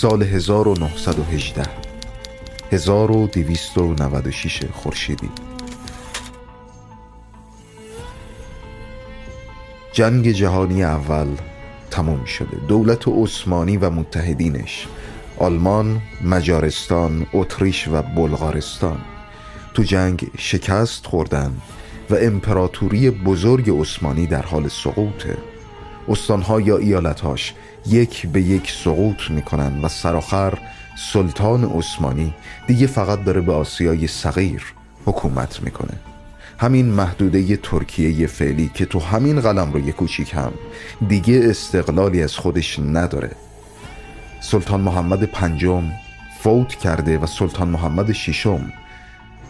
سال 1918 1296 خورشیدی. جنگ جهانی اول تموم شده. دولت عثمانی و متحدینش آلمان، مجارستان، اتریش و بلغارستان تو جنگ شکست خوردن و امپراتوری بزرگ عثمانی در حال سقوطه. استانها یا ایالتهاش یک به یک سقوط می‌کنن و سرآخر سلطان عثمانی دیگه فقط داره به آسیای صغیر حکومت می‌کنه. همین محدوده ترکیه فعلی که تو همین قلم رو کوچیک هم دیگه استقلالی از خودش نداره. سلطان محمد پنجم فوت کرده و سلطان محمد ششم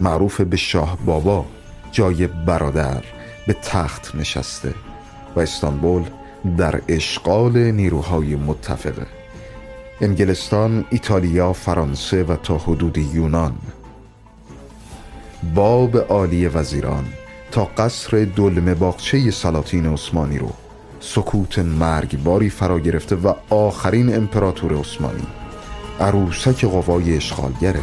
معروف به شاه بابا جای برادر به تخت نشسته و استانبول در اشغال نیروهای متفقه انگلستان، ایتالیا، فرانسه و تا حدود یونان. باب عالی وزیران تا قصر دلم باغچه سلاطین عثمانی رو. سکوت مرگباری فرا گرفته و آخرین امپراتور عثمانی. عروسک قوای اشغالگره.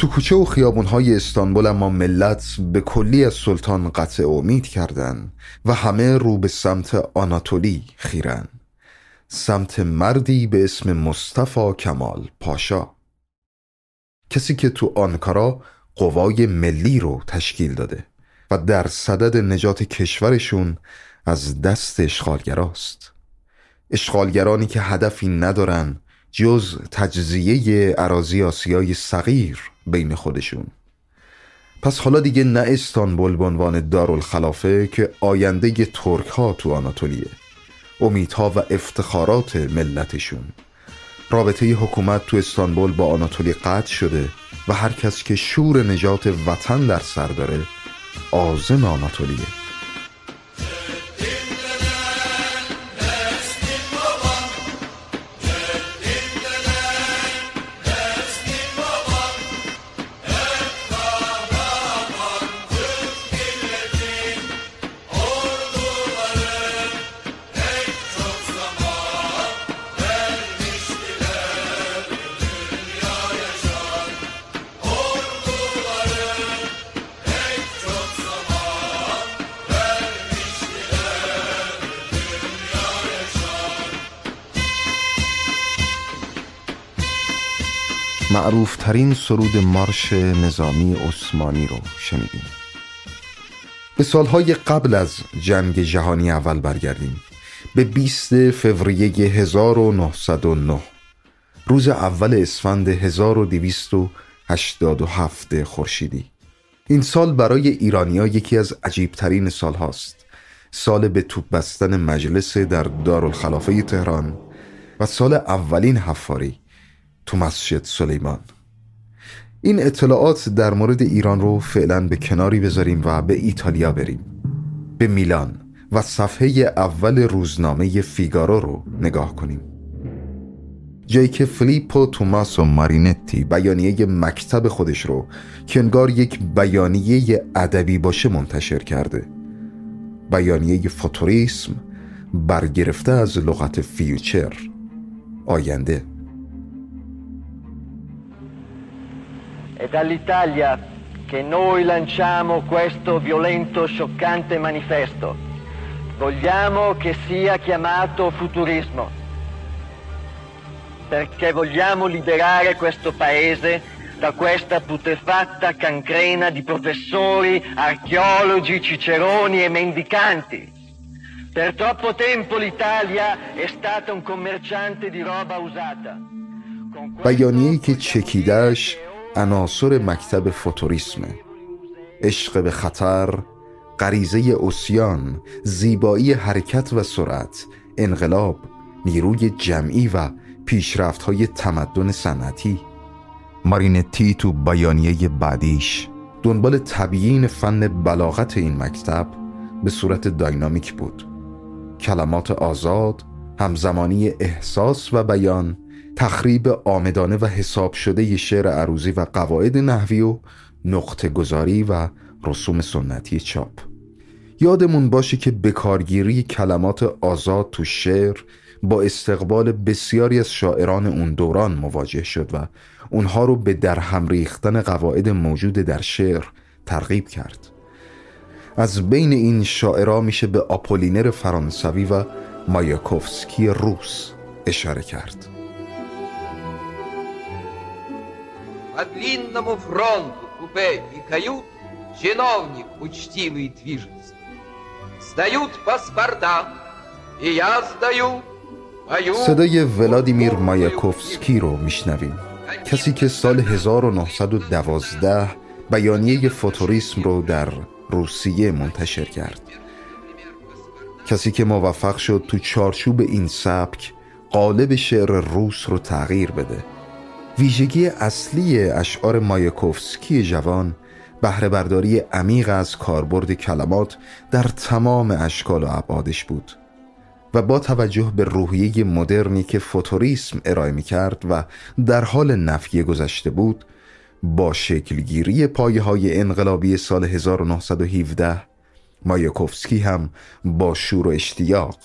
تو کوچه و خیابونهای استانبول اما ملت به کلی از سلطان قطع امید کردن و همه رو به سمت آناتولی خیرن. سمت مردی به اسم مصطفی کمال پاشا. کسی که تو آنکارا قوای ملی رو تشکیل داده و در صدد نجات کشورشون از دست اشغالگراست. اشغالگرانی که هدفی ندارن جز تجزیه عراضی آسیای صغیر بین خودشون. پس حالا دیگه نه استانبول به عنوان دارالخلافه که آینده ترک ها تو آناتولیه. امیدها و افتخارات ملتشون. رابطه حکومت تو استانبول با آناتولی قطع شده و هر کس که شور نجات وطن در سر داره آزم آناتولیه. معروف ترین سرود مارش نظامی عثمانی رو شنیدیم. به سالهای قبل از جنگ جهانی اول برگردیم. به 20 فوریه 1909 روز اول اسفند 1287 خورشیدی. این سال برای ایرانیا یکی از عجیبترین سال هاست سال به توپ بستن مجلس در دارالخلافه تهران و سال اولین حفاری تو مسجد سلیمان. این اطلاعات در مورد ایران رو فعلا به کناری بذاریم و به ایتالیا بریم. به میلان و صفحه اول روزنامه فیگارو رو نگاه کنیم. جایی که فلیپو توماسو مارینتی بیانیه مکتب خودش رو که انگار یک بیانیه ادبی باشه منتشر کرده. بیانیه فوتوریسم برگرفته از لغت فیوچر. آینده. È dall'Italia che noi lanciamo questo violento, scioccante manifesto. Vogliamo che sia chiamato futurismo, perché vogliamo liberare questo paese da questa putrefatta cancrena di professori, archeologi, ciceroni e mendicanti. Per troppo tempo l'Italia è stata un commerciante di roba usata. Bayoniki Çekidaş عناصر مکتب فوتوریسمه عشق به خطر غریزه اسیان زیبایی حرکت و سرعت انقلاب نیروی جمعی و پیشرفت های تمدن صنعتی. مارینتی تو بیانیه بعدیش. دنبال تبیین فن بلاغت این مکتب به صورت داینامیک بود. کلمات آزاد همزمانی احساس و بیان تخریب آمدانه و حساب شده ی شعر عروضی و قواعد نحوی و نقطه گذاری و رسوم سنتی چاپ. یادمون باشه که بکارگیری کلمات آزاد تو شعر با استقبال بسیاری از شاعران اون دوران مواجه شد و اونها رو به درهم ریختن قواعد موجود در شعر ترغیب کرد. از بین این شاعرها میشه به آپولینر فرانسوی و مایاکوفسکی روس اشاره کرد. По длинному фронту купе и кают Чиновник учтивый движется. Сдают паспорта, и я сдаю صدای ولادیمیر مایاکوفسکی رو میشنویم کسی که سال 1912 بیانیه فوتوریسم رو در روسیه منتشر کرد کسی که موفق شد تو چارچوب این سبک قالب شعر روس رو تغییر بده ویژگی اصلی اشعار مایاکوفسکی جوان بهره برداری عمیق از کاربرد کلمات در تمام اشکال و ابعادش بود و با توجه به روحیه مدرنی که فوتوریسم ارائه می کرد و در حال نفی گذشته بود با شکلگیری پایه های انقلابی سال 1917 مایاکوفسکی هم با شور و اشتیاق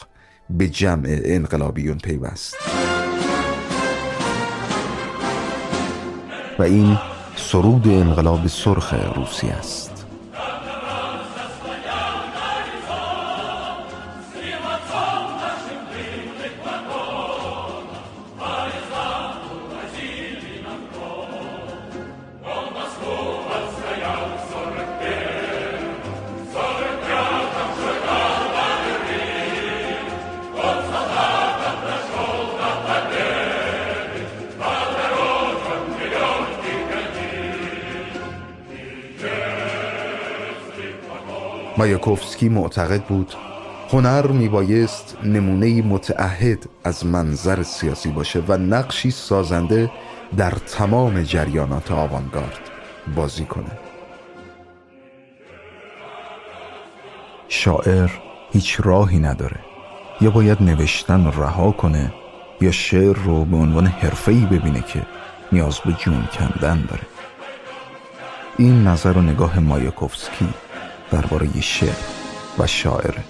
به جمع انقلابیون پیوست. و این سرود انقلاب سرخ روسی است. مایاکوفسکی معتقد بود هنر میبایست نمونه متعهد از منظر سیاسی باشه و نقشی سازنده در تمام جریانات آوانگارد بازی کنه. شاعر هیچ راهی نداره. یا باید نوشتن رها کنه یا شعر رو به عنوان حرفه‌ای ببینه که نیاز به جون کندن داره. این نظر و نگاه مایاکوفسکی درباره شعر و شاعره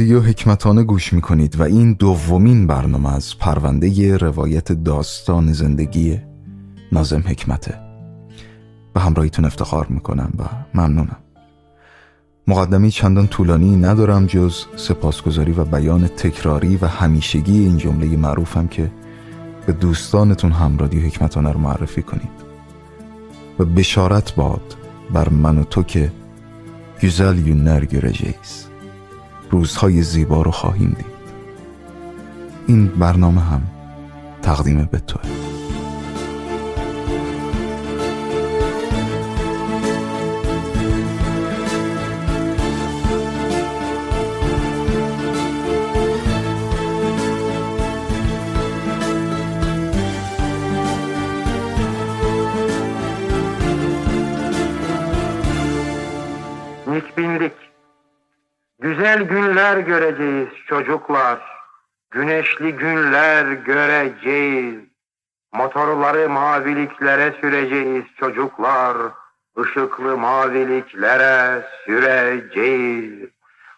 رادیو حکمتانه گوش می کنید و این دومین برنامه از پرونده روایت داستان زندگی نازم حکمته. به همراهیتون افتخار می‌کنم و ممنونم. مقدمی چندان طولانی ندارم جز سپاسگزاری و بیان تکراری و همیشگی این جمله معروفم که به دوستانتون هم رادیو حکمتانه رو معرفی کنید. و بشارت باد بر من و تو که güzel günler göreceğiz روزهای زیبا رو خواهیم دید. این برنامه هم تقدیم به توه. Güzel günler göreceğiz çocuklar. Güneşli günler göreceğiz. Motorları maviliklere süreceğiz çocuklar. Işıklı maviliklere süreceğiz.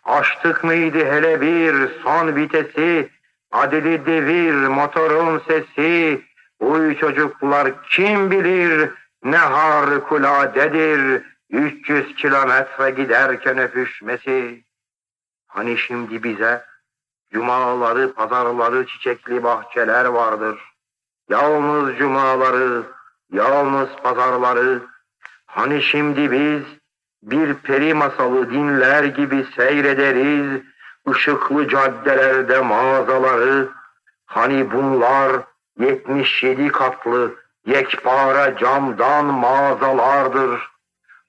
Açtık mıydı hele bir son vitesi. Adili devir motorun sesi. Uy çocuklar kim bilir ne harikuladedir. 300 kilometre giderken öpüşmesi. Hani şimdi bize cumaları, pazarları, çiçekli bahçeler vardır. Yalnız cumaları, yalnız pazarları. Hani şimdi biz bir peri masalı dinler gibi seyrederiz. ışıklı caddelerde mağazaları. Hani bunlar 77 katlı yekpare camdan mağazalardır.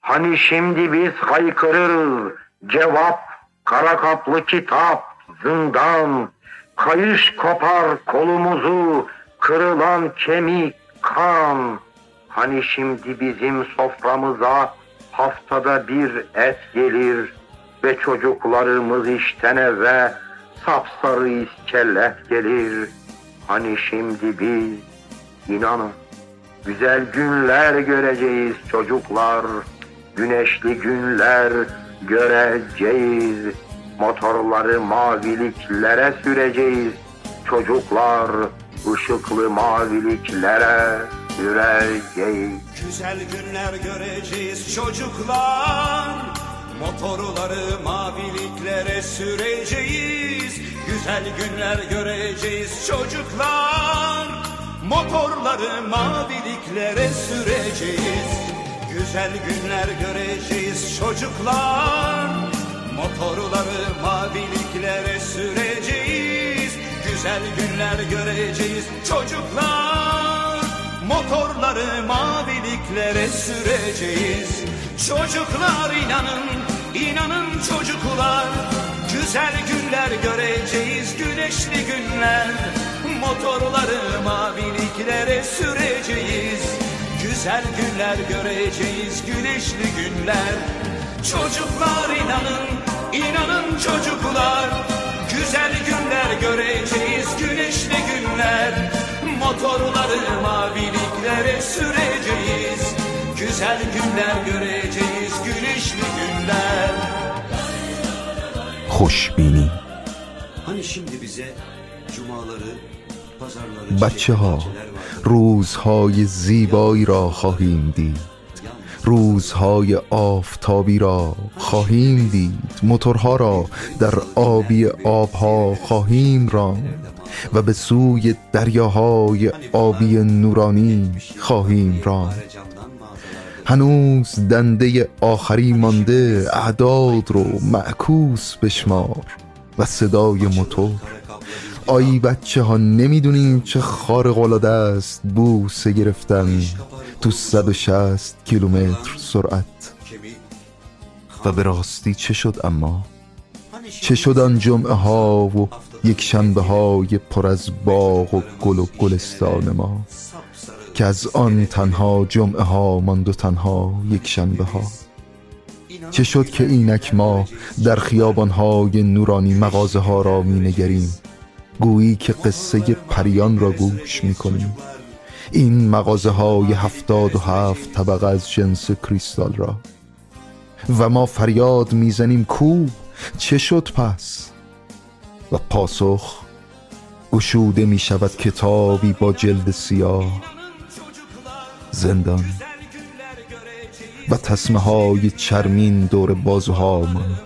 Hani şimdi biz haykırırız cevap Kara kaplı kitap, zindan, kayış kopar kolumuzu, kırılan kemik, kan. Hani şimdi bizim soframıza haftada bir et gelir ve çocuklarımız işten eve sapsarı iskelet gelir. Hani şimdi biz inanın güzel günler göreceğiz çocuklar. Güneşli günler göreceğiz. Motorları maviliklere süreceğiz. Çocuklar ışıklı maviliklere süreceğiz. Güzel günler göreceğiz çocuklar Motorları maviliklere süreceğiz Güzel günler göreceğiz çocuklar Motorları maviliklere süreceğiz Güzel günler göreceğiz çocuklar. Motorları maviliklere süreceğiz. Güzel günler göreceğiz çocuklar. Motorları maviliklere süreceğiz. Çocuklar inanın, inanın çocuklar. Güzel günler göreceğiz, güneşli günler. Motorları maviliklere süreceğiz güzel günler göreceğiz güneşli günler. Çocuklar inanın, inanın çocuklar. Güzel günler göreceğiz güneşli günler. Motorları maviliklere süreceğiz. Güzel günler göreceğiz güneşli günler. Hoş Hoşbini Hani şimdi bize cumaları بچه ها روزهای زیبایی را خواهیم دید. روزهای آفتابی را خواهیم دید. موتورها را در آبی آبها خواهیم راند و به سوی دریاهای آبی نورانی خواهیم راند. هنوز دنده آخری مانده اعداد رو معکوس بشمار و صدای موتور. آی بچه ها نمی‌دونین چه خارق العاده است بوسه گرفتن تو 160 کیلومتر سرعت. و به راستی چه شد اما؟ چه شد آن جمعه ها و یک شنبه های پر از باغ و گل و گلستان ما؟ که از آن تنها جمعه ها ماند و تنها یک شنبه ها. چه شد که اینک ما در خیابان های نورانی مغازه ها را می نگریم گویی که قصه پریان را گوش می کنیم این مغازه های هفتاد و هفت طبقه از جنس کریستال را. و ما فریاد می‌زنیم کو؟ چه شد پس؟ و پاسخ گشوده می شود کتابی با جلد سیاه. زندان و تسمه های چرمین دور بازوهامان.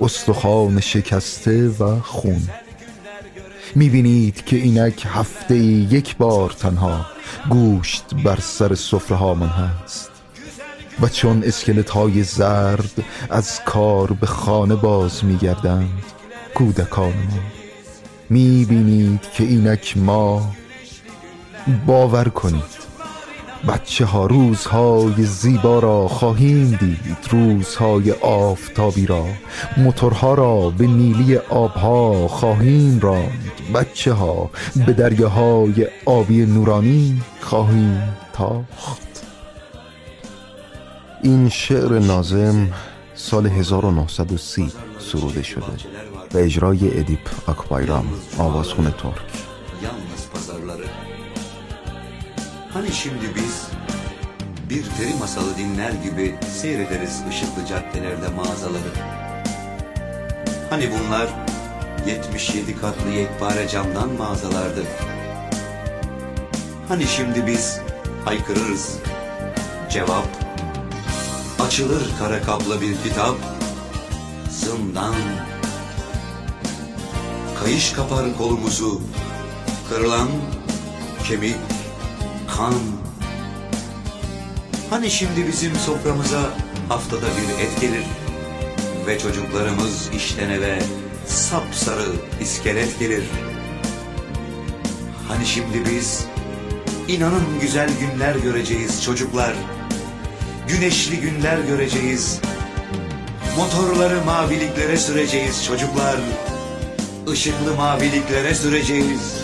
استخوان شکسته و خون. می‌بینید که اینک هفته یک بار تنها گوشت بر سر سفره هامان هست. و چون اسکلت های زرد از کار به خانه باز میگردند کودکان ما می‌بینید که اینک ما باور کنید. بچه ها روزهای زیبا را خواهیم دید. روزهای آفتابی را موتورها را به نیلی آبها خواهیم راند. بچه ها به دریاهای آبی نورانی خواهیم تاخت. این شعر نازم سال 1930 سروده شده به اجرای ادیپ اکبایرام آوازخون ترک. Hani şimdi biz bir peri masalı dinler gibi seyrederiz ışıklı caddelerde mağazaları. Hani bunlar 77 katlı yekpare camdan mağazalardı. Hani şimdi biz haykırırız. Cevap açılır kara kaplı bir kitap. Zindan Kayış kapar kolumuzu Kırılan kemik kan Hani şimdi bizim soframıza haftada bir et gelir Ve çocuklarımız işten eve sapsarı iskelet gelir Hani şimdi biz inanın güzel günler göreceğiz çocuklar Güneşli günler göreceğiz Motorları maviliklere süreceğiz çocuklar. Işıklı maviliklere süreceğiz.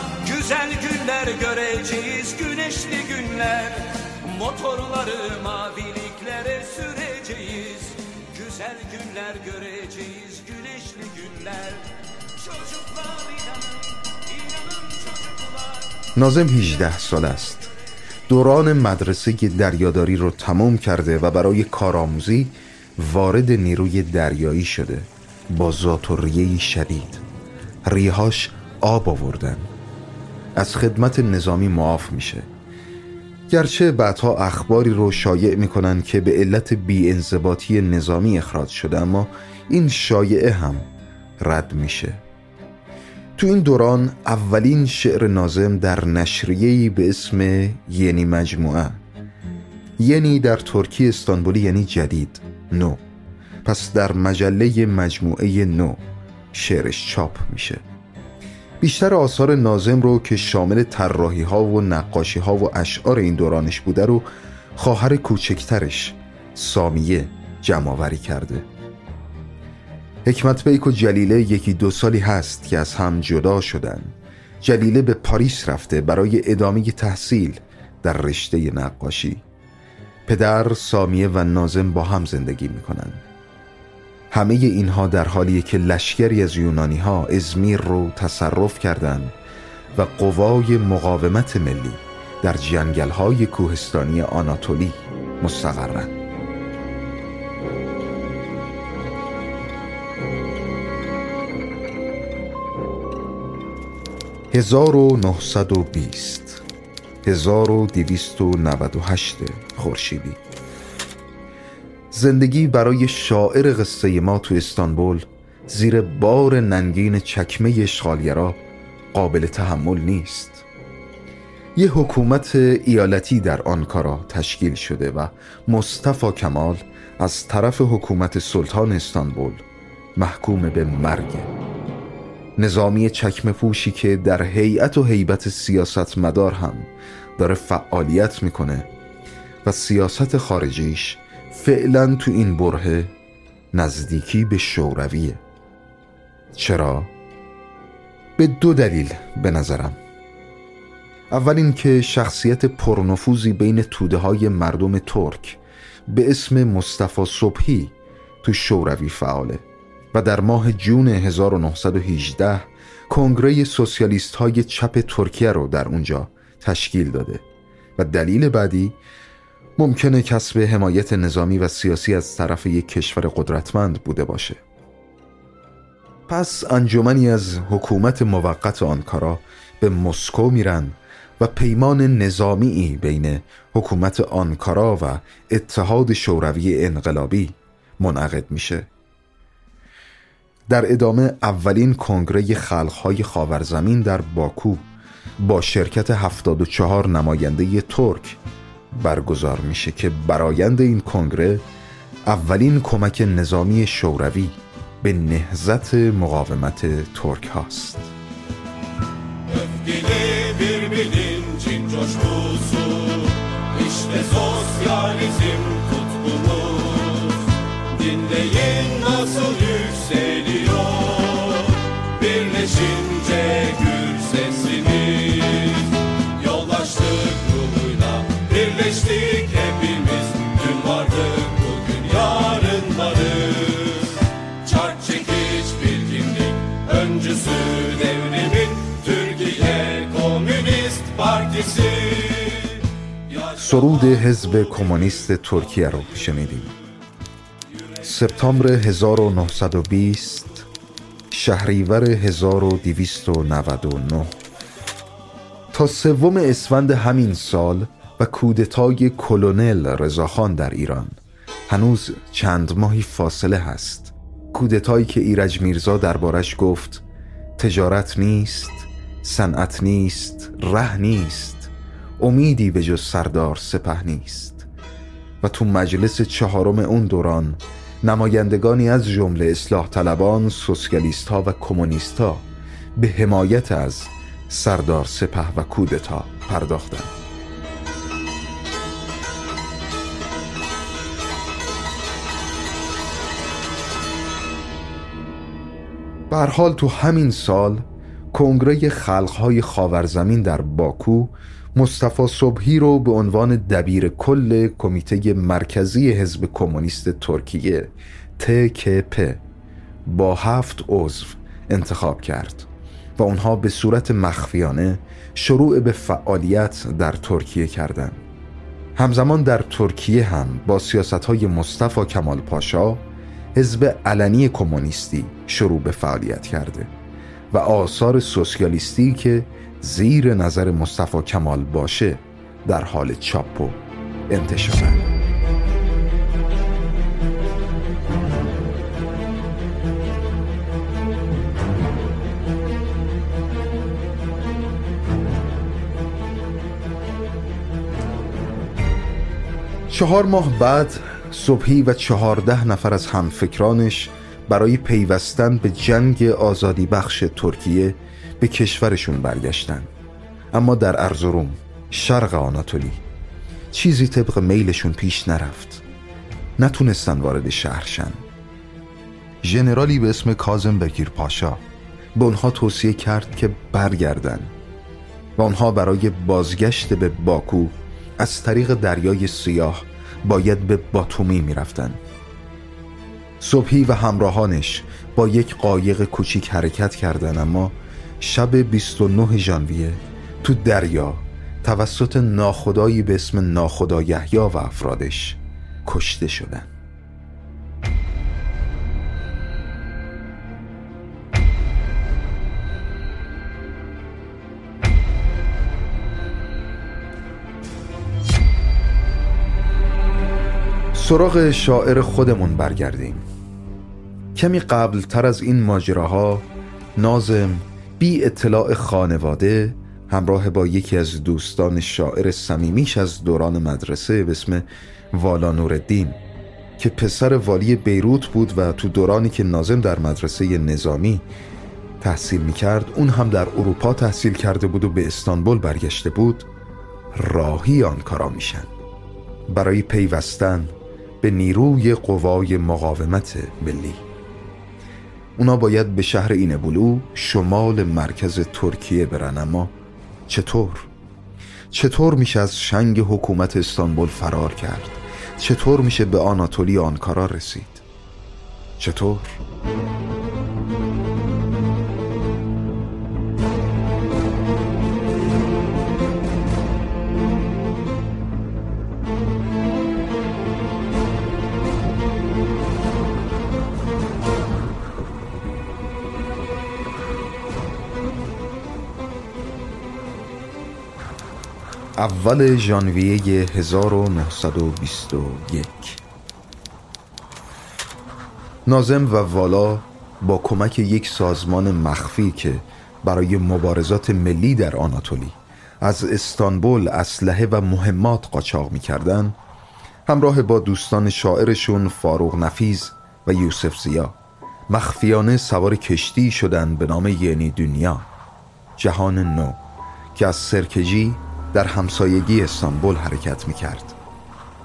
Güzel günler göreceğiz, güneşli günler Motorları maviliklere süreceğiz Güzel günler göreceğiz, güneşli günler Çocuklar inanın, inanın çocuklar نازم 18 سال است دوران مدرسه دریاداری رو تمام کرده و برای کارآموزی وارد نیروی دریایی شده با ریه‌ای شدید ریهاش آب آوردن از خدمت نظامی معاف میشه. گرچه بعدها اخباری رو شایع می‌کنن که به علت بیانضباطی نظامی اخراج شده اما این شایعه هم رد میشه. تو این دوران اولین شعر نازم در نشریه‌ای به اسم ینی مجموعه. ینی در ترکی استانبولی یعنی جدید نو. پس در مجله مجموعه نو شعرش چاپ میشه. بیشتر آثار نازم رو که شامل طراحی ها و نقاشی ها و اشعار این دورانش بوده رو خواهر کوچکترش سامیه جمعآوری کرده. حکمت بیک و جلیله یکی دو سالی هست که از هم جدا شدن. جلیله به پاریس رفته برای ادامه تحصیل در رشته نقاشی. پدر سامیه و نازم با هم زندگی می‌کنن. همه اینها در حالیه که لشکری از یونانی ها ازمیر رو تصرف کردند و قوای مقاومت ملی در جنگل های کوهستانی آناتولی مستقرن 1920 1298 خورشیدی. زندگی برای شاعر قصه ما تو استانبول زیر بار ننگین چکمه اشغالگرا قابل تحمل نیست. یه حکومت ایالتی در آنکارا تشکیل شده و مصطفی کمال از طرف حکومت سلطان استانبول محکوم به مرگ. نظامی چکمه پوشی که در هیئت و هیبت سیاست مدار هم داره فعالیت می‌کنه و سیاست خارجیش فعلا تو این بره نزدیکی به شورویه چرا؟ به دو دلیل به نظرم اول اینکه شخصیت پرنفوذی بین توده های مردم ترک به اسم مصطفی صبحی تو شوروی فعاله و در ماه جون 1918 کنگره سوسیالیست های چپ ترکیه رو در اونجا تشکیل داده و دلیل بعدی ممکنه کسب حمایت نظامی و سیاسی از طرف یک کشور قدرتمند بوده باشه. پس انجمنی از حکومت موقت آنکارا به مسکو میرن و پیمان نظامی بین حکومت آنکارا و اتحاد شوروی انقلابی منعقد میشه. در ادامه اولین کنگره خلقهای خاورزمین در باکو با شرکت 74 نماینده ترک برگزار میشه که برایند این کنگره اولین کمک نظامی شوروی به نهزت مقاومت ترک هاست. سرود حزب کمونیست ترکیه رو شنیدیم. سپتامبر 1920 شهریور 1299 تا سوم اسفند همین سال و کودتای کلونل رضاخان در ایران هنوز چند ماهی فاصله هست. کودتایی که ایرج میرزا دربارش گفت تجارت نیست صنعت نیست ره نیست. امیدی به جز سردار سپه نیست و تو مجلس چهارم اون دوران نمایندگانی از جمله اصلاح طلبان، سوسیالیست ها و کمونیست ها به حمایت از سردار سپه و کودتا پرداختند. بر حال تو همین سال کنگره خلقهای خاورزمین در باکو مصطفی صبحی رو به عنوان دبیر کل کمیته مرکزی حزب کمونیست ترکیه تکپ با هفت عضو انتخاب کرد و اونها به صورت مخفیانه شروع به فعالیت در ترکیه کردند. همزمان در ترکیه هم با سیاست های مصطفی کمال پاشا حزب علنی کمونیستی شروع به فعالیت کرده و آثار سوسیالیستی که زیر نظر مصطفی کمال باشه در حال چاپ و انتشار. چهار ماه بعد صبحی و چهارده نفر از همفکرانش برای پیوستن به جنگ آزادی بخش ترکیه به کشورشون برگشتن. اما در ارزروم شرق آناتولی چیزی طبق میلشون پیش نرفت. نتونستن وارد شهر شن. ژنرالی به اسم کازم بگیر پاشا به اونها توصیه کرد که برگردن و آنها برای بازگشت به باکو از طریق دریای سیاه باید به باتومی می‌رفتن. صبحی و همراهانش با یک قایق کوچیک حرکت کردن اما شب 29 ژانویه تو دریا توسط ناخدایی به اسم ناخدا یحیی و افرادش کشته شدن. سراغ شاعر خودمون برگردیم. کمی قبل تر از این ماجراها نازم بی اطلاع خانواده همراه با یکی از دوستان شاعر صمیمیش از دوران مدرسه به اسم والا نوردین که پسر والی بیروت بود و تو دورانی که نازم در مدرسه نظامی تحصیل می‌کرد اون هم در اروپا تحصیل کرده بود و به استانبول برگشته بود راهی آنکارا میشن. برای پیوستن به نیروی قوای مقاومت ملی. اونا باید به شهر اینبولو شمال مرکز ترکیه برن اما چطور؟ چطور میشه از شنگ حکومت استانبول فرار کرد؟ چطور میشه به آناتولی آنکارا رسید؟ چطور؟ اول ژانویه 1921 نازم و والا با کمک یک سازمان مخفی که برای مبارزات ملی در آناتولی از استانبول اسلحه و مهمات قاچاق می‌کردن همراه با دوستان شاعرشون فاروق نفیز و یوسف زیا مخفیانه سوار کشتی شدن به نام یعنی دنیا جهان نو که از سرکجی در همسایگی استانبول حرکت می کرد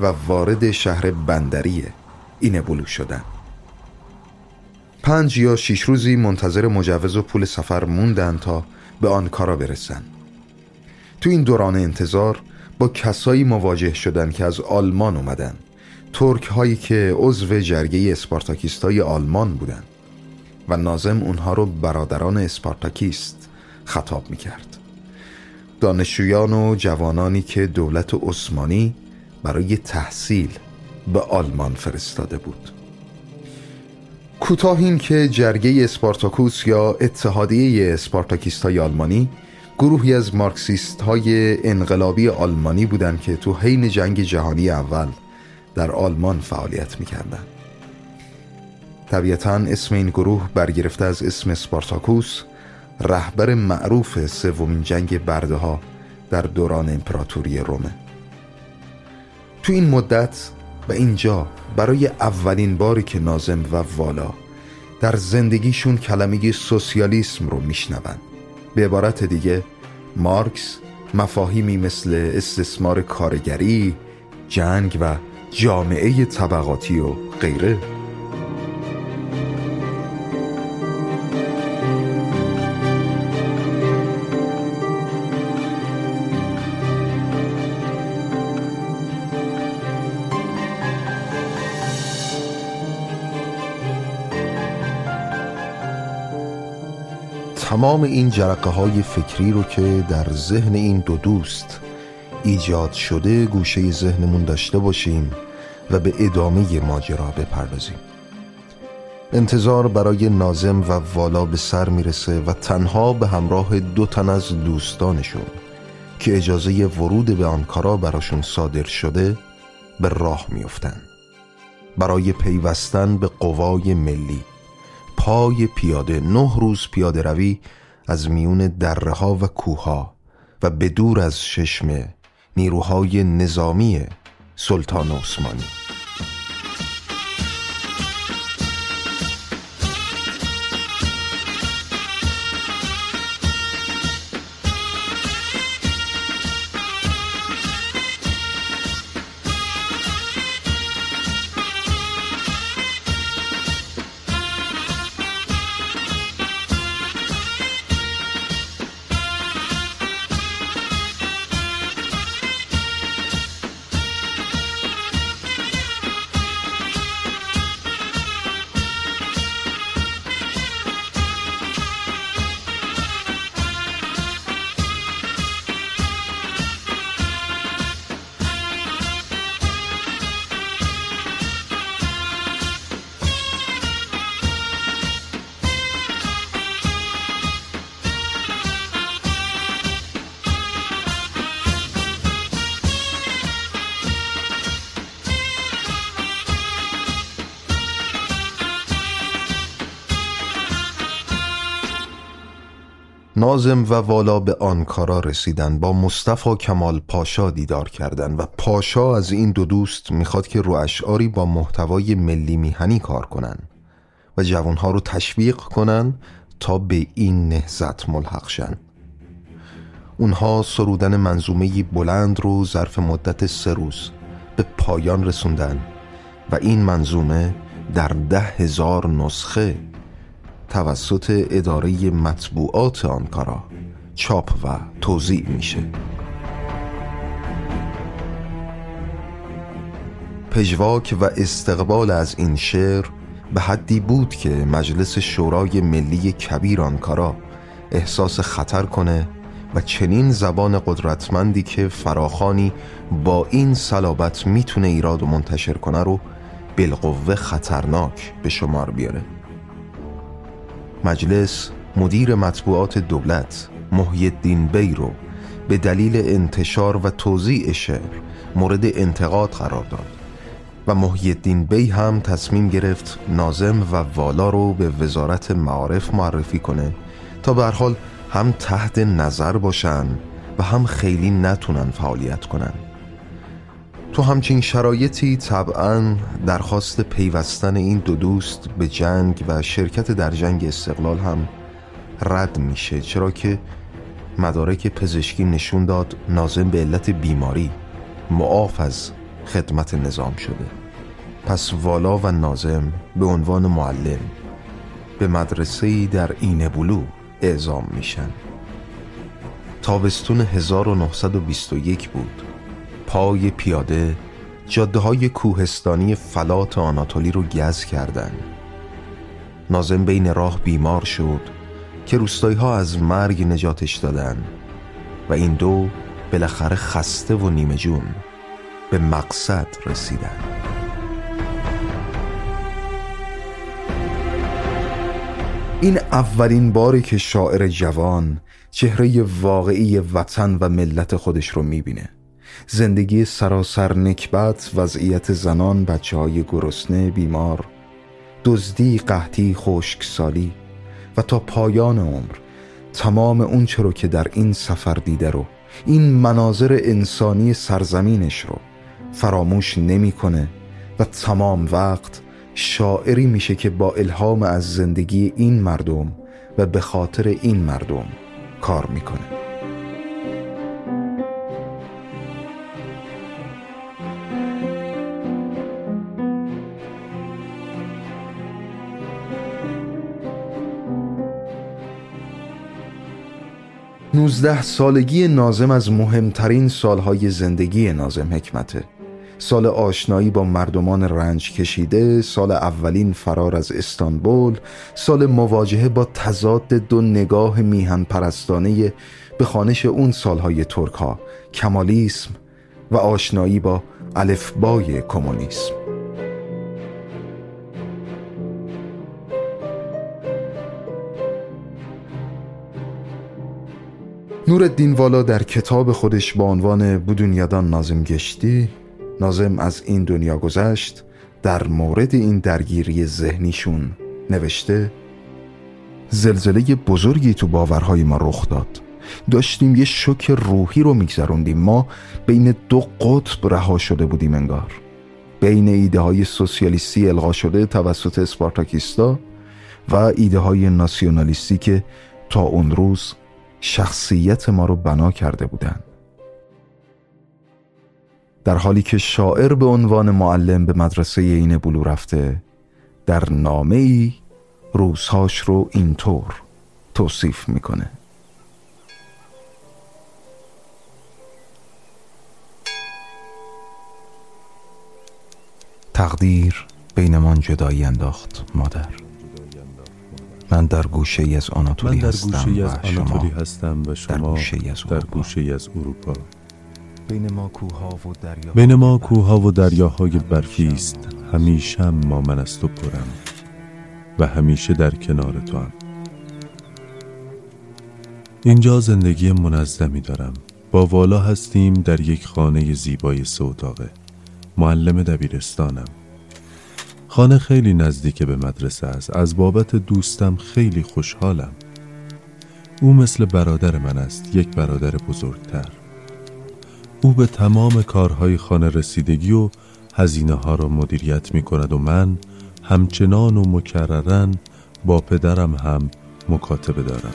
و وارد شهر بندری اینبولو شدن. پنج یا شیش روزی منتظر مجوز و پول سفر موندن تا به آنکارا برسن. تو این دوران انتظار با کسایی مواجه شدن که از آلمان اومدن. ترک هایی که عضو جرگه اسپارتاکیست های آلمان بودن و ناظم اونها رو برادران اسپارتاکیست خطاب می کرد دانشجویان و جوانانی که دولت عثمانی برای تحصیل به آلمان فرستاده بود. کوتاه این که جرگه اسپارتاکوس یا اتحادیه اسپارتاکیست های آلمانی گروهی از مارکسیست های انقلابی آلمانی بودند که تو حین جنگ جهانی اول در آلمان فعالیت می‌کردن طبیعتا اسم این گروه برگرفته از اسم اسپارتاکوس رهبر معروف سومین جنگ برده ها در دوران امپراتوری رومه. تو این مدت و اینجا برای اولین باری که نازم و والا در زندگیشون کلمه سوسیالیسم رو میشنوند به عبارت دیگه مارکس مفاهیمی مثل استثمار کارگری، جنگ و جامعه طبقاتی و غیره. تمام این جرقه های فکری رو که در ذهن این دو دوست ایجاد شده گوشه ذهنمون داشته باشیم و به ادامه ماجرا بپردازیم. انتظار برای نازم و والا به سر می‌رسه و تنها به همراه دو تن از دوستانشون که اجازه ورود به آنکارا براشون صادر شده به راه میفتن. برای پیوستن به قوای ملی. پای پیاده نه روز پیاده روی از میون دره ها و کوها و به دور از ششم نیروهای نظامی سلطان عثمانی. نازم و والا به آنکارا رسیدن. با مصطفی کمال پاشا دیدار کردن و پاشا از این دو دوست می‌خواد که رو اشعاری با محتوای ملی میهنی کار کنن و جوانها رو تشویق کنن تا به این نهزت ملحق شن. اونها سرودن منظومه بلند رو ظرف مدت سه روز به پایان رسوندن و این منظومه در ده هزار نسخه توسط اداره مطبوعات آنکارا چاپ و توضیح میشه. پژواک و استقبال از این شعر به حدی بود که مجلس شورای ملی کبیر آنکارا احساس خطر کنه و چنین زبان قدرتمندی که فراخانی با این صلابت می‌تونه ایراد و منتشر کنه رو بالقوه خطرناک به شمار بیاره. مجلس مدیر مطبوعات دولت محی الدین بی رو به دلیل انتشار و توضیع شعر مورد انتقاد قرار داد و محی الدین بی هم تصمیم گرفت نازم و والا رو به وزارت معارف معرفی کنه تا به حال هم تحت نظر باشن و هم خیلی نتونن فعالیت کنن. تو همچین شرایطی طبعا درخواست پیوستن این دو دوست به جنگ و شرکت در جنگ استقلال هم رد میشه چرا که مدارک پزشکی نشون داد نازم به علت بیماری معاف از خدمت نظام شده. پس والا و نازم به عنوان معلم به مدرسه در این بلو اعزام میشن. تابستون 1921 بود. پای پیاده جاده های کوهستانی فلات آناتولی رو گز کردن نازم بین راه بیمار شد که روستایی ها از مرگ نجاتش دادن و این دو بالاخره خسته و نیمه جون به مقصد رسیدن این اولین باری که شاعر جوان چهره واقعی وطن و ملت خودش رو می‌بینه. زندگی سراسر نکبت وضعیت زنان بچه های گرسنه بیمار. دزدی قحطی خشکسالی. و تا پایان عمر تمام اون رو که در این سفر دیده رو این مناظر انسانی سرزمینش رو فراموش نمی‌کنه و تمام وقت شاعری میشه که با الهام از زندگی این مردم و به خاطر این مردم کار می‌کنه. نوزده سالگی نازم از مهمترین سالهای زندگی نازم حکمته. سال آشنایی با مردمان رنج کشیده سال اولین فرار از استانبول سال مواجهه با تضاد دو نگاه میهن پرستانه به خانش اون سالهای ترک ها کمالیسم و آشنایی با الفبای کمونیسم. نورالدین والا در کتاب خودش با عنوان بدونیادان نازم گشتی نازم از این دنیا گذشت در مورد این درگیری ذهنیشون نوشته زلزله بزرگی تو باورهای ما رخ داد. داشتیم یه شوک روحی رو میگذروندیم. ما بین دو قطب رها شده بودیم انگار. بین ایده های سوسیالیستی الغا شده توسط اسپارتاکیستا و ایده های ناسیونالیستی که تا اون روز شخصیت ما رو بنا کرده بودند در حالی که شاعر به عنوان معلم به مدرسه این بلو رفته در نامه ای روزهاش رو اینطور توصیف می‌کنه. تقدیر بینمان جدایی انداخت مادر. من در گوشه ای از آناتولی هستم, از آناتولی هستم و شما در گوشه ای از, در گوشه ای از اروپا. بین ما کوها و دریا بین ما کوها و دریاهای برفی است. همیشه ما من از تو پرم و همیشه در کنار تو هم. اینجا زندگی منظمی دارم. با والا هستیم در یک خانه زیبای سوتاقه معلم دبیرستانم. خانه خیلی نزدیک به مدرسه است. از بابت دوستم خیلی خوشحالم. او مثل برادر من است یک برادر بزرگتر. او به تمام کارهای خانه رسیدگی و هزینه ها را مدیریت می کند و من همچنان و مکررن با پدرم هم مکاتبه دارم.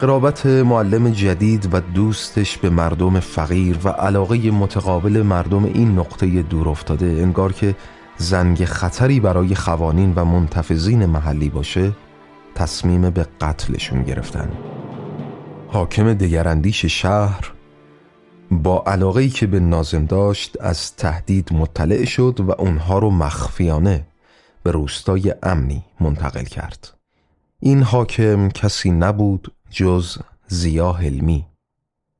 قرابت معلم جدید و دوستش به مردم فقیر و علاقه متقابل مردم این نقطه دور افتاده انگار که زنگ خطری برای خوانین و منتفزین محلی باشه تصمیم به قتلشون گرفتن. حاکم دگراندیش شهر با علاقه که به نازم داشت از تهدید مطلع شد و اونها رو مخفیانه به روستای امنی منتقل کرد. این حاکم کسی نبود جز زیا حلمی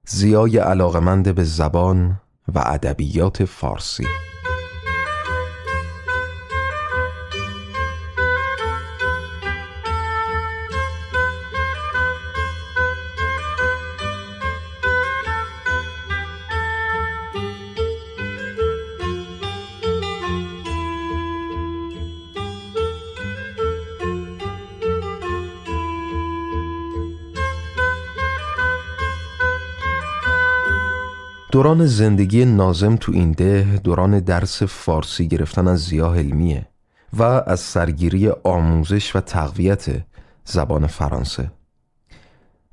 زیای علاقمند به زبان و ادبیات فارسی. دوران زندگی نازم تو این ده دوران درس فارسی گرفتن از زیا علمیه و از سرگیری آموزش و تقویت زبان فرانسه.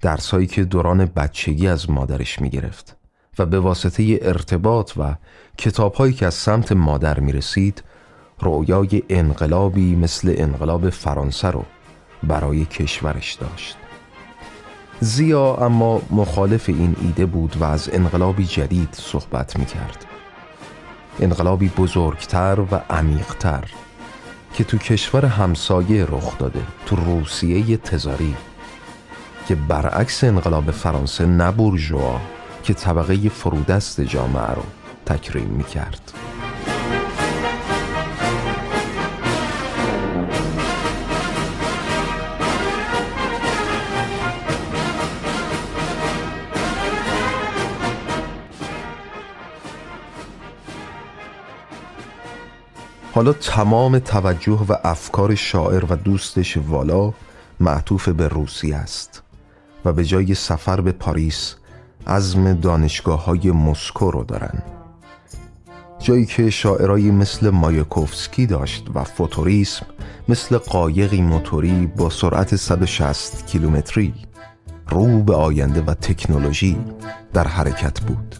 درسهایی که دوران بچگی از مادرش می‌گرفت و به واسطه ارتباط و کتابهایی که از سمت مادر می‌رسید رویای انقلابی مثل انقلاب فرانسه رو برای کشورش داشت. زیا اما مخالف این ایده بود و از انقلابی جدید صحبت می کرد انقلابی بزرگتر و عمیقتر که تو کشور همسایه رخ داده تو روسیه تزاری که برعکس انقلاب فرانسه نه بورژوا که طبقه فرودست جامعه رو تکریم می کرد. حالا تمام توجه و افکار شاعر و دوستش والا معطوف به روسیه است و به جای سفر به پاریس عزم دانشگاه های مسکو رو دارن. جایی که شاعرایی مثل مایکوفسکی داشت و فوتوریسم مثل قایقی موتوری با سرعت 160 کیلومتری رو به آینده و تکنولوژی در حرکت بود.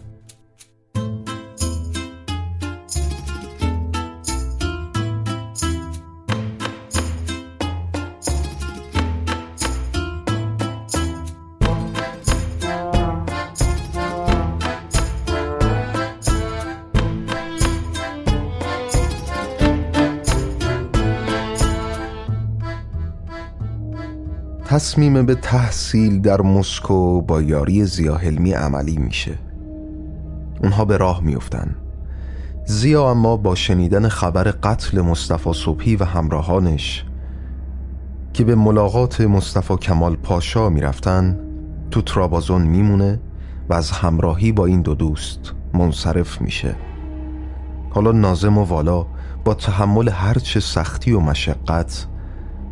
تصمیم به تحصیل در مسکو با یاری زیاهلمی عملی میشه. اونها به راه میفتن زیا اما با شنیدن خبر قتل مصطفی صبحی و همراهانش که به ملاقات مصطفی کمال پاشا می‌رفتن تو ترابازون میمونه و از همراهی با این دو دوست منصرف میشه. حالا نازم و والا با تحمل هرچه سختی و مشقت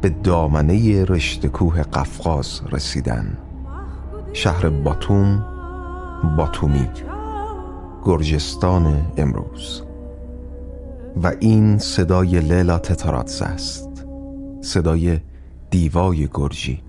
به دامنه رشت کوه قفقاز رسیدن. شهر باتوم باتومی گرجستان امروز. و این صدای لیلا تتاراتز است. صدای دیوای گرجی.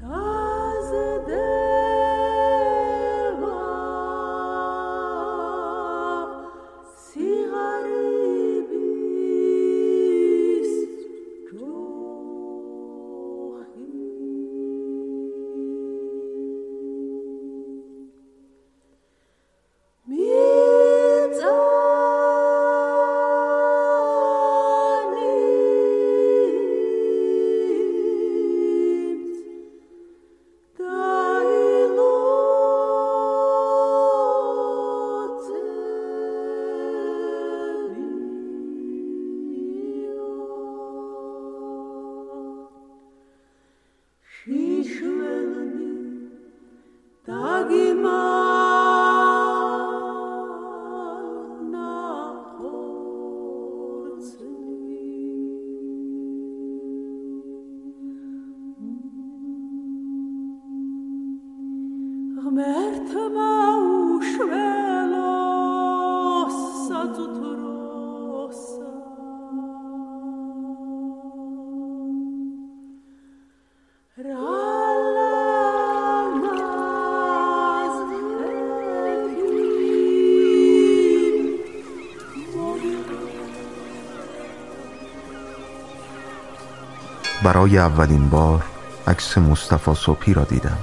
برای اولین بار عکس مصطفی صبحی را دیدم.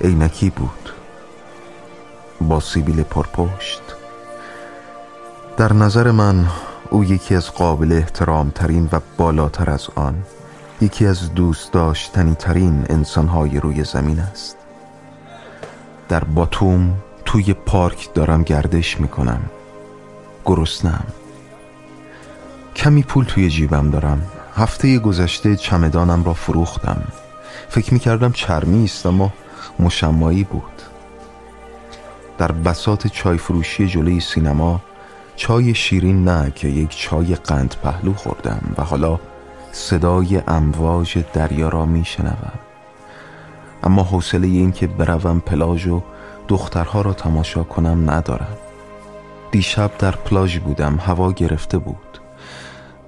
عینکی بود. با سیبیل پرپشت. در نظر من او یکی از قابل احترام ترین و بالاتر از آن یکی از دوست داشتنی ترین انسانهای روی زمین است. در باتوم توی پارک دارم گردش می‌کنم. گرسنم کمی پول توی جیبم دارم. هفته گذشته چمدانم را فروختم. فکر می کردم چرمی است اما مشمایی بود. در بسات چای فروشی جلوی سینما چای شیرین نه که یک چای قند پهلو خوردم و حالا صدای امواج دریا را می شنوم اما حوصله این که بروم پلاژ و دخترها را تماشا کنم ندارم. دیشب در پلاژ بودم هوا گرفته بود.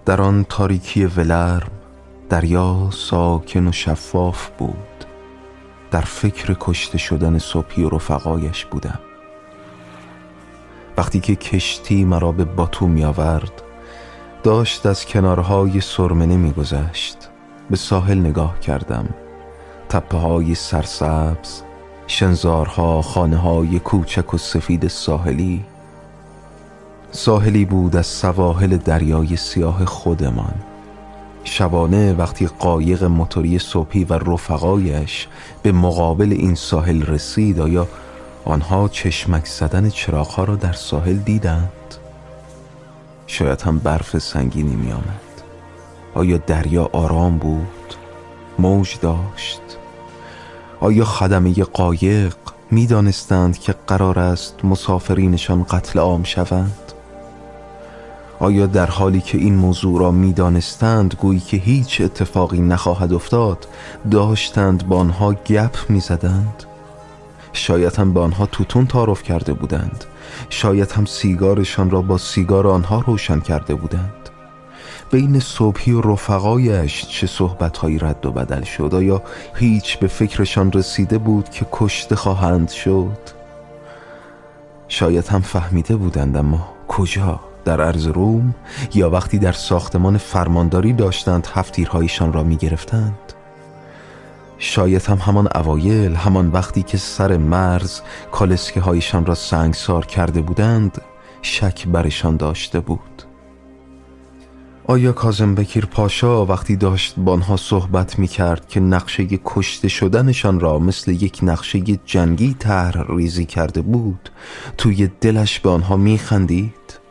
در آن تاریکی ولرم دریا ساکن و شفاف بود. در فکر کشته شدن صبحی و رفقایش بودم. وقتی که کشتی مرا به باتو می آورد داشت از کنارهای سرمنه می گذشت به ساحل نگاه کردم. تپه های سرسبز شنزارها خانه های کوچک و سفید ساحلی ساحلی بود از سواحل دریای سیاه خودمان شبانه وقتی قایق موتوری صبحی و رفقایش به مقابل این ساحل رسید آیا آنها چشمک زدن چراغها را در ساحل دیدند شاید هم برف سنگینی می آمد آیا دریا آرام بود؟ موج داشت؟ آیا خدمه قایق می دانستند که قرار است مسافرینشان قتل عام شوند؟ آیا در حالی که این موضوع را می دانستند گویی که هیچ اتفاقی نخواهد افتاد داشتند با آنها گپ می زدند؟ شاید هم به آنها توتون تعارف کرده بودند. شاید هم سیگارشان را با سیگار آنها روشن کرده بودند. بین صبحی و رفقایش چه صحبتهایی رد و بدل شد؟ آیا هیچ به فکرشان رسیده بود که کشته خواهند شد؟ شاید هم فهمیده بودند اما کجا؟ در عرض روم یا وقتی در ساختمان فرمانداری داشتند هفتیرهایشان را می گرفتند شاید هم همان اوایل همان وقتی که سر مرز کالسکه هایشان را سنگسار کرده بودند شک برشان داشته بود آیا کازم بکیر پاشا وقتی داشت با آنها صحبت می کرد که نقشه کشته شدنشان را مثل یک نقشه جنگی طرح ریزی کرده بود توی دلش به آنها می خندید؟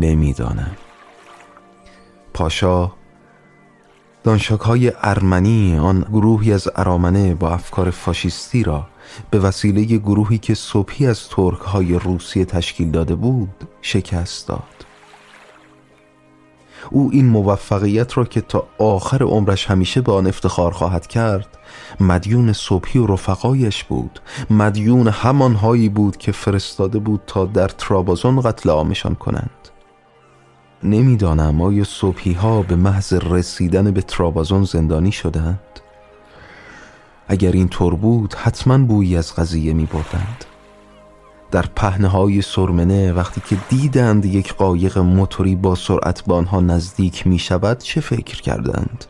نمی‌دانم. پاشا دانشاک های ارمنی آن گروهی از ارامنه با افکار فاشیستی را به وسیله گروهی که صبحی از ترک های روسیه تشکیل داده بود شکست داد. او این موفقیت را که تا آخر عمرش همیشه به آن افتخار خواهد کرد مدیون صبحی و رفقایش بود. مدیون همانهایی بود که فرستاده بود تا در ترابازون قتل عامشان کنند. نمی‌دانم آیا صبحی ها به محض رسیدن به ترابازون زندانی شدند؟ اگر این طور بود حتما بویی از قضیه می بردند در پهنه های سرمنه وقتی که دیدند یک قایق موتوری با سرعت به آنها نزدیک می شود چه فکر کردند؟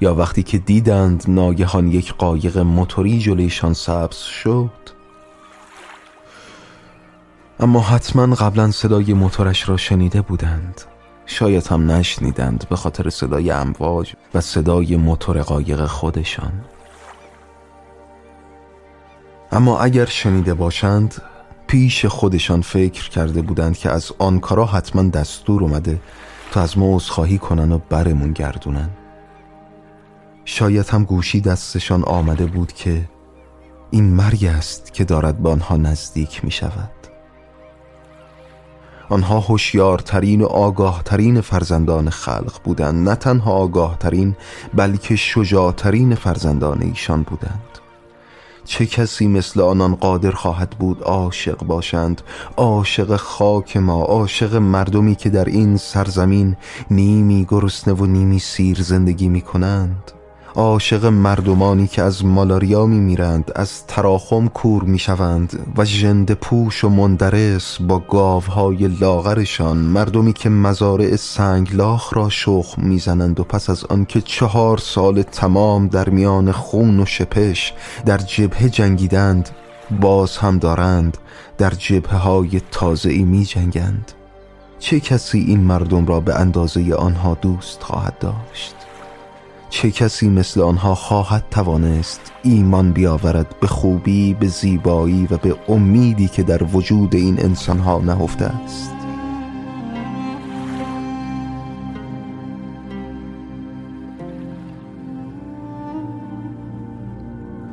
یا وقتی که دیدند ناگهان یک قایق موتوری جلویشان سبز شد؟ اما حتما قبلا صدای موتورش را شنیده بودند. شاید هم نشنیدند به خاطر صدای امواج و صدای موتور قایق خودشان. اما اگر شنیده باشند پیش خودشان فکر کرده بودند که از آنکارا حتما دستور اومده تا از ما عذرخواهی کنن و برمون گردونن. شاید هم گوشی دستشان آمده بود که این مرگ است که دارد به آنها نزدیک می شود آنها هوشیارترین و آگاهترین فرزندان خلق بودند. نه تنها آگاهترین بلکه شجاعترین فرزندان ایشان بودند. چه کسی مثل آنان قادر خواهد بود عاشق باشند؟ عاشق خاک ما عاشق مردمی که در این سرزمین نیمی گرسنه و نیمی سیر زندگی می کنند عاشق مردمانی که از مالاریا می میرند از تراخم کور می شوند و جند پوش و مندرس با گاوهای لاغرشان مردمی که مزارع سنگلاخ را شخم می‌زنند و پس از آنکه چهار سال تمام در میان خون و شپش در جبهه جنگیدند باز هم دارند در جبهه های تازه ای می جنگند چه کسی این مردم را به اندازه آنها دوست خواهد داشت؟ چه کسی مثل آنها خواهد توانست ایمان بیاورد به خوبی به زیبایی و به امیدی که در وجود این انسانها نهفته است؟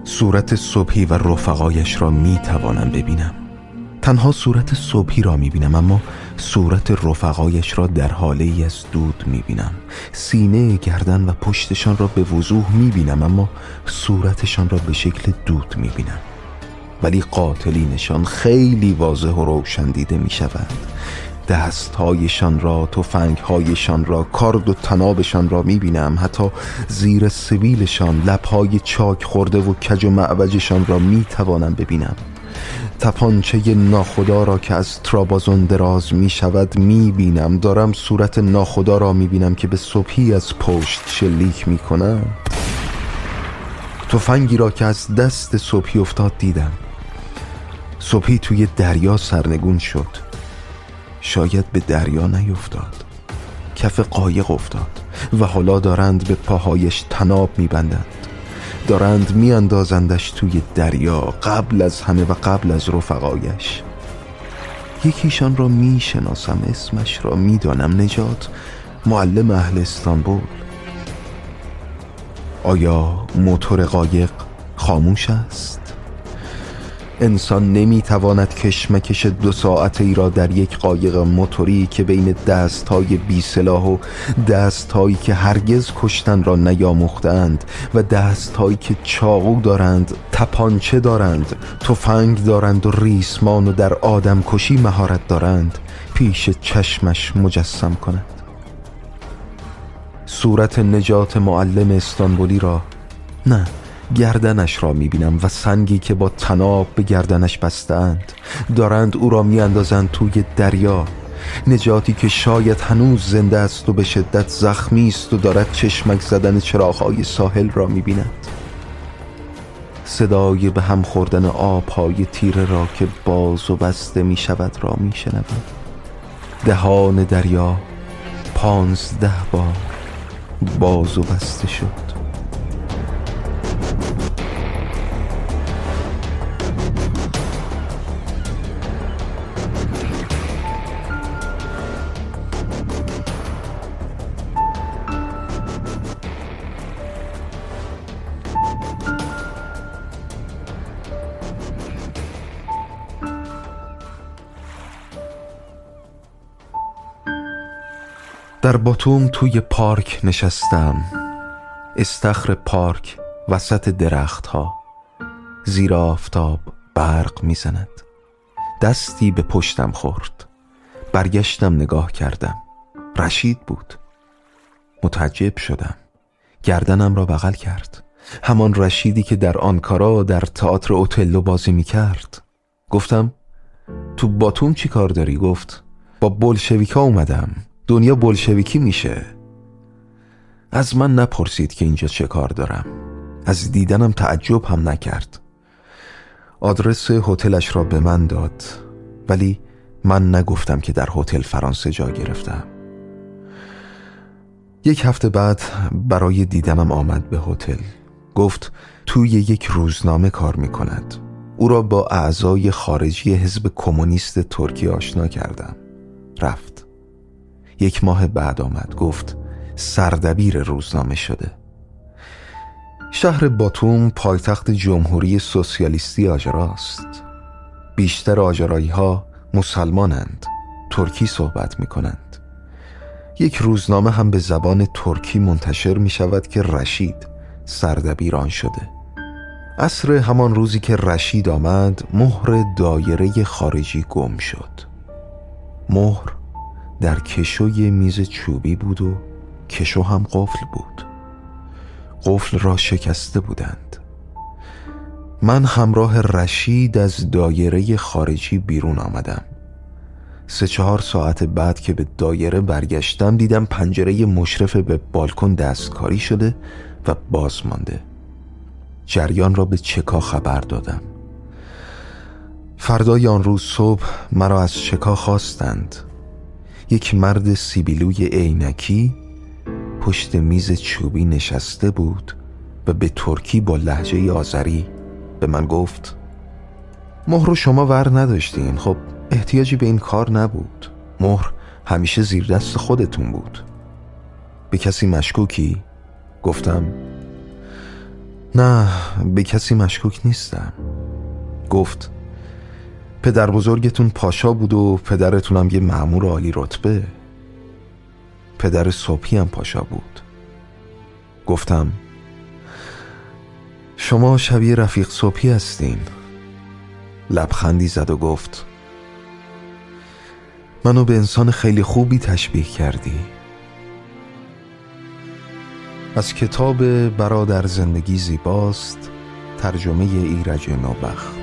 صورت صبحی و رفقایش را می توانم ببینم. تنها صورت صبحی را می بینم اما صورت رفقایش را در حاله ای از دود می بینم سینه گردن و پشتشان را به وضوح می بینم اما صورتشان را به شکل دود می بینم ولی قاتلینشان خیلی واضح و روشن دیده می شود دستهایشان را تفنگهایشان را کارد و تنابشان را می بینم حتی زیر سبیلشان لبهای چاک خورده و کج و معوجشان را می توانم ببینم. تپانچه ناخدا را که از ترابازون دراز می شود می بینم دارم صورت ناخدا را می بینم که به صبحی از پشت شلیک می کنم تفنگی را که از دست صبحی افتاد دیدم. صبحی توی دریا سرنگون شد. شاید به دریا نیفتاد. کف قایق افتاد و حالا دارند به پاهایش تناب میبندند. دارند میاندازندش توی دریا قبل از همه و قبل از رفقایش. یکیشان را می‌شناسم اسمش را می‌دانم. نجات معلم اهل استانبول. آیا موتور قایق خاموش است؟ انسان نمی‌تواند کشمکش دو ساعته ای را در یک قایق موتوری که بین دست های بی سلاح و دست هایی که هرگز کشتن را نیاموختند و دست هایی که چاقو دارند تپانچه دارند تفنگ دارند و ریسمان و در آدم کشی مهارت دارند پیش چشمش مجسم کند. صورت نجات معلم استانبولی را نه. گردنش را می‌بینم و سنگی که با تناب به گردنش بستند. دارند او را میاندازند توی دریا. نجاتی که شاید هنوز زنده است و به شدت زخمی است و دارد چشمک زدن چراغهای ساحل را می‌بیند. صدای به هم خوردن آبهای تیره را که باز و بسته می شود را می دهان دریا پانزده بار باز و بسته شد. در باتوم توی پارک نشستم استخر پارک وسط درختها زیر آفتاب برق می‌زند. دستی به پشتم خورد برگشتم نگاه کردم. رشید بود. متعجب شدم. گردنم را بغل کرد. همان رشیدی که در آنکارا در تئاتر اوتلو بازی می‌کرد. گفتم تو باتوم چی کار داری؟ گفت با بلشویکا اومدم. دنیا بلشویکی میشه. از من نپرسید که اینجا چه کار دارم. از دیدنم تعجب هم نکرد. آدرس هتلش را به من داد ولی من نگفتم که در هتل فرانسه جا گرفتم. یک هفته بعد برای دیدنم آمد به هتل. گفت توی یک روزنامه کار می کند او را با اعضای خارجی حزب کمونیست ترکیه آشنا کردم. رفت. یک ماه بعد آمد گفت سردبیر روزنامه شده. شهر باتوم پایتخت جمهوری سوسیالیستی آجراست. بیشتر آجرایی ها مسلمانند ترکی صحبت می کنند یک روزنامه هم به زبان ترکی منتشر می شود که رشید سردبیر آن شده. عصر همان روزی که رشید آمد مهر دایره خارجی گم شد. مهر در کشوی میز چوبی بود و کشو هم قفل بود. قفل را شکسته بودند. من همراه رشید از دایره خارجی بیرون آمدم. سه چهار ساعت بعد که به دایره برگشتم دیدم پنجره مشرف به بالکن دستکاری شده و باز مانده. جریان را به چکا خبر دادم. فردای آن روز صبح مرا از چکا خواستند. یک مرد سیبیلوی عینکی پشت میز چوبی نشسته بود و به ترکی با لحجه آذری به من گفت مهر شما ور نداشتین. خب احتیاجی به این کار نبود. مهر همیشه زیر دست خودتون بود. به کسی مشکوکی؟ گفتم نه به کسی مشکوک نیستم. گفت پدر بزرگتون پاشا بود و پدرتونم یه معمور عالی رتبه. پدر صبحی هم پاشا بود. گفتم شما شبیه رفیق صبحی هستین. لبخندی زد و گفت منو به انسان خیلی خوبی تشبیه کردی. از کتاب برادر زندگی زیباست ترجمه ایرج نوبخت.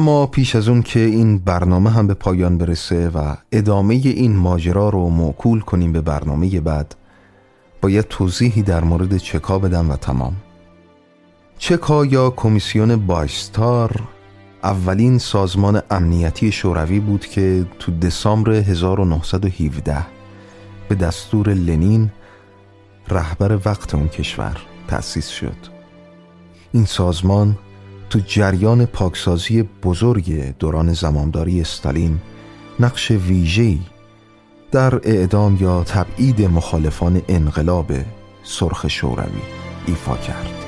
اما پیش از اون که این برنامه هم به پایان برسه و ادامه این ماجرا رو موکول کنیم به برنامه بعد باید توضیحی در مورد چکا بدم و تمام. چکا یا کمیسیون بایستار اولین سازمان امنیتی شوروی بود که تو دسامبر 1917 به دستور لنین رهبر وقت اون کشور تأسیس شد. این سازمان تو جریان پاکسازی بزرگ دوران زمامداری استالین نقش ویژه‌ای در اعدام یا تبعید مخالفان انقلاب سرخ شوروی ایفا کرد.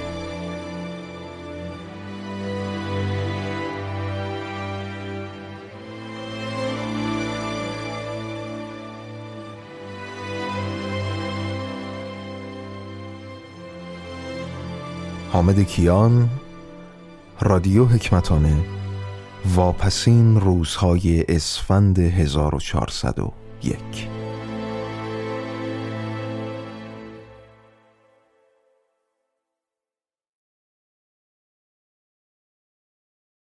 حامد کیان رادیو حکمتانه واپسین روزهای اسفند 1401